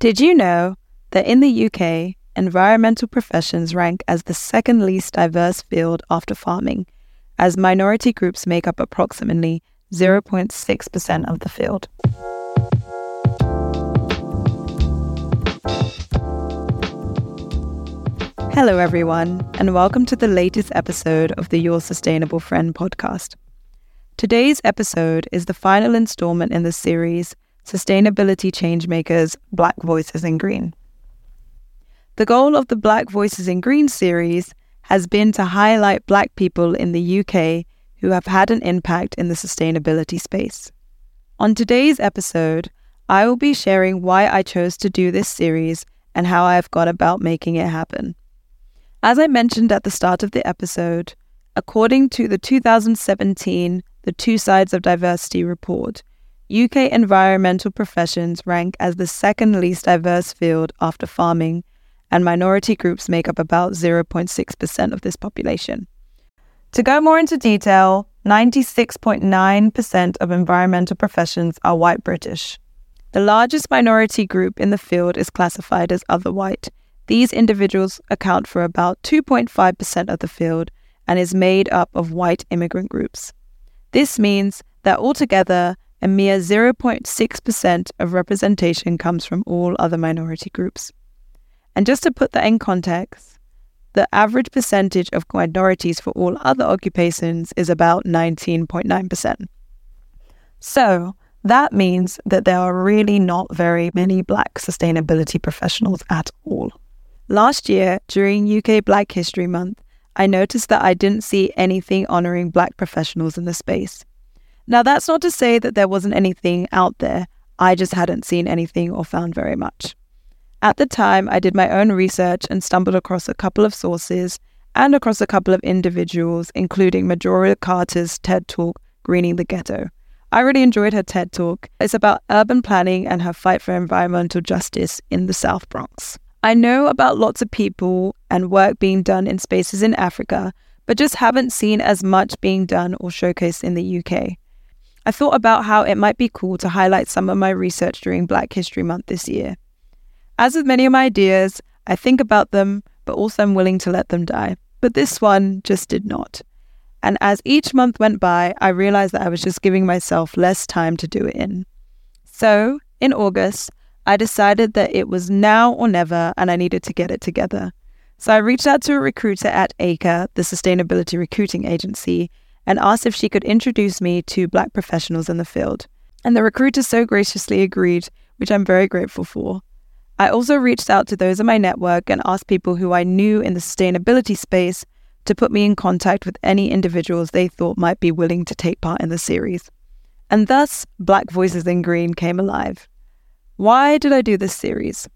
Did you know that in the UK, environmental professions rank as the second least diverse field after farming, as minority groups make up approximately 0.6% of the field? Hello, everyone, and welcome to the latest episode of the Your Sustainable Friend podcast. Today's episode is the final installment in the series Sustainability Changemakers Black Voices in Green. The goal of the Black Voices in Green series has been to highlight Black people in the UK who have had an impact in the sustainability space. On today's episode, I will be sharing why I chose to do this series and how I have gone about making it happen. As I mentioned at the start of the episode, according to the 2017 The Two Sides of Diversity report, UK environmental professions rank as the second least diverse field after farming, and minority groups make up about 0.6% of this population. To go more into detail, 96.9% of environmental professions are white British. The largest minority group in the field is classified as other white, these individuals account for about 2.5% of the field and is made up of white immigrant groups. This means that altogether, a mere 0.6% of representation comes from all other minority groups. And just to put that in context, the average percentage of minorities for all other occupations is about 19.9%. So, that means that there are really not very many black sustainability professionals at all. Last year, during UK Black History Month, I noticed that I didn't see anything honoring Black professionals in the space. Now, that's not to say that there wasn't anything out there, I just hadn't seen anything or found very much. At the time, I did my own research and stumbled across a couple of sources and across a couple of individuals, including Majora Carter's TED Talk, Greening the Ghetto. I really enjoyed her TED Talk. It's about urban planning and her fight for environmental justice in the South Bronx. I know about lots of people and work being done in spaces in Africa, but just haven't seen as much being done or showcased in the UK. I thought about how it might be cool to highlight some of my research during Black History Month this year. As with many of my ideas, I think about them, but also am willing to let them die. But this one just did not. And as each month went by, I realized that I was just giving myself less time to do it in. So, in August, I decided that it was now or never and I needed to get it together. So I reached out to a recruiter at ACRE, the sustainability recruiting agency, and asked if she could introduce me to Black professionals in the field. And the recruiter so graciously agreed, which I'm very grateful for. I also reached out to those in my network and asked people who I knew in the sustainability space to put me in contact with any individuals they thought might be willing to take part in the series. And thus, Black Voices in Green came alive. Why did I do this series?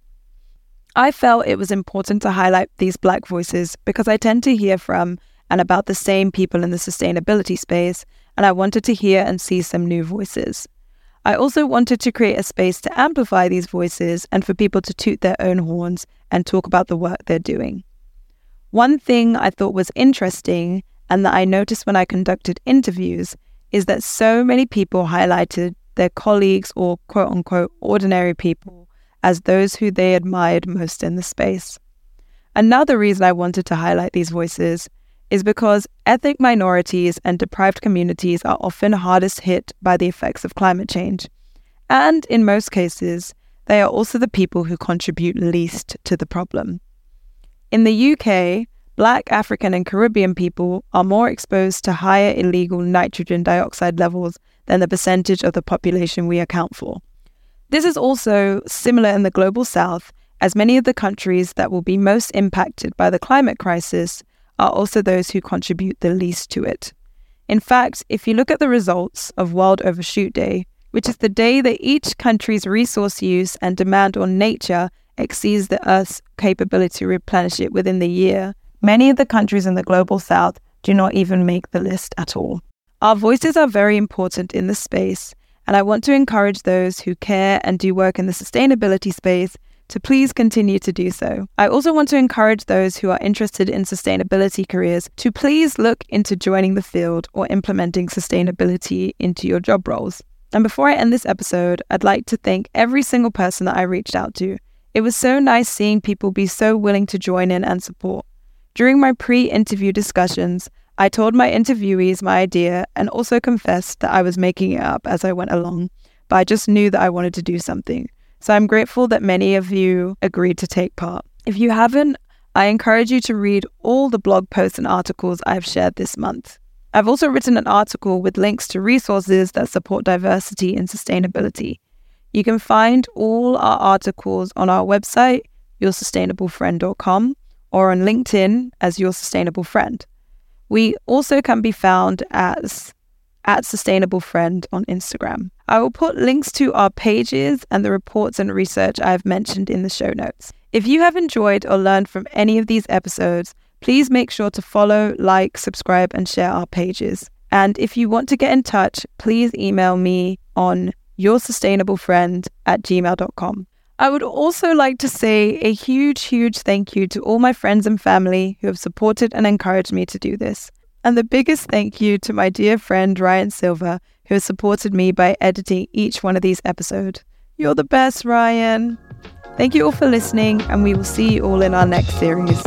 I felt it was important to highlight these Black voices because I tend to hear from and about the same people in the sustainability space, and I wanted to hear and see some new voices. I also wanted to create a space to amplify these voices and for people to toot their own horns and talk about the work they're doing. One thing I thought was interesting and that I noticed when I conducted interviews is that so many people highlighted their colleagues or quote unquote ordinary people as those who they admired most in the space. Another reason I wanted to highlight these voices is because ethnic minorities and deprived communities are often hardest hit by the effects of climate change. And in most cases, they are also the people who contribute least to the problem. In the UK, Black, African, and Caribbean people are more exposed to higher illegal nitrogen dioxide levels than the percentage of the population we account for. This is also similar in the global south, as many of the countries that will be most impacted by the climate crisis are also those who contribute the least to it. In fact, if you look at the results of World Overshoot Day, which is the day that each country's resource use and demand on nature exceeds the Earth's capability to replenish it within the year, many of the countries in the global south do not even make the list at all. Our voices are very important in this space, and I want to encourage those who care and do work in the sustainability space to please continue to do so. I also want to encourage those who are interested in sustainability careers to please look into joining the field or implementing sustainability into your job roles. And before I end this episode, I'd like to thank every single person that I reached out to. It was so nice seeing people be so willing to join in and support. During my pre interview discussions, I told my interviewees my idea and also confessed that I was making it up as I went along, but I just knew that I wanted to do something. So I'm grateful that many of you agreed to take part. If you haven't, I encourage you to read all the blog posts and articles I've shared this month. I've also written an article with links to resources that support diversity and sustainability. You can find all our articles on our website, yoursustainablefriend.com, or on LinkedIn as Your Sustainable Friend. We also can be found as at Sustainable Friend on Instagram. I will put links to our pages and the reports and research I have mentioned in the show notes. If you have enjoyed or learned from any of these episodes, please make sure to follow, like, subscribe, and share our pages. And if you want to get in touch, please email me on yoursustainablefriend at gmail.com. I would also like to say a huge, huge thank you to all my friends and family who have supported and encouraged me to do this. And the biggest thank you to my dear friend Ryan Silva, who has supported me by editing each one of these episodes. You're the best, Ryan. Thank you all for listening, and we will see you all in our next series.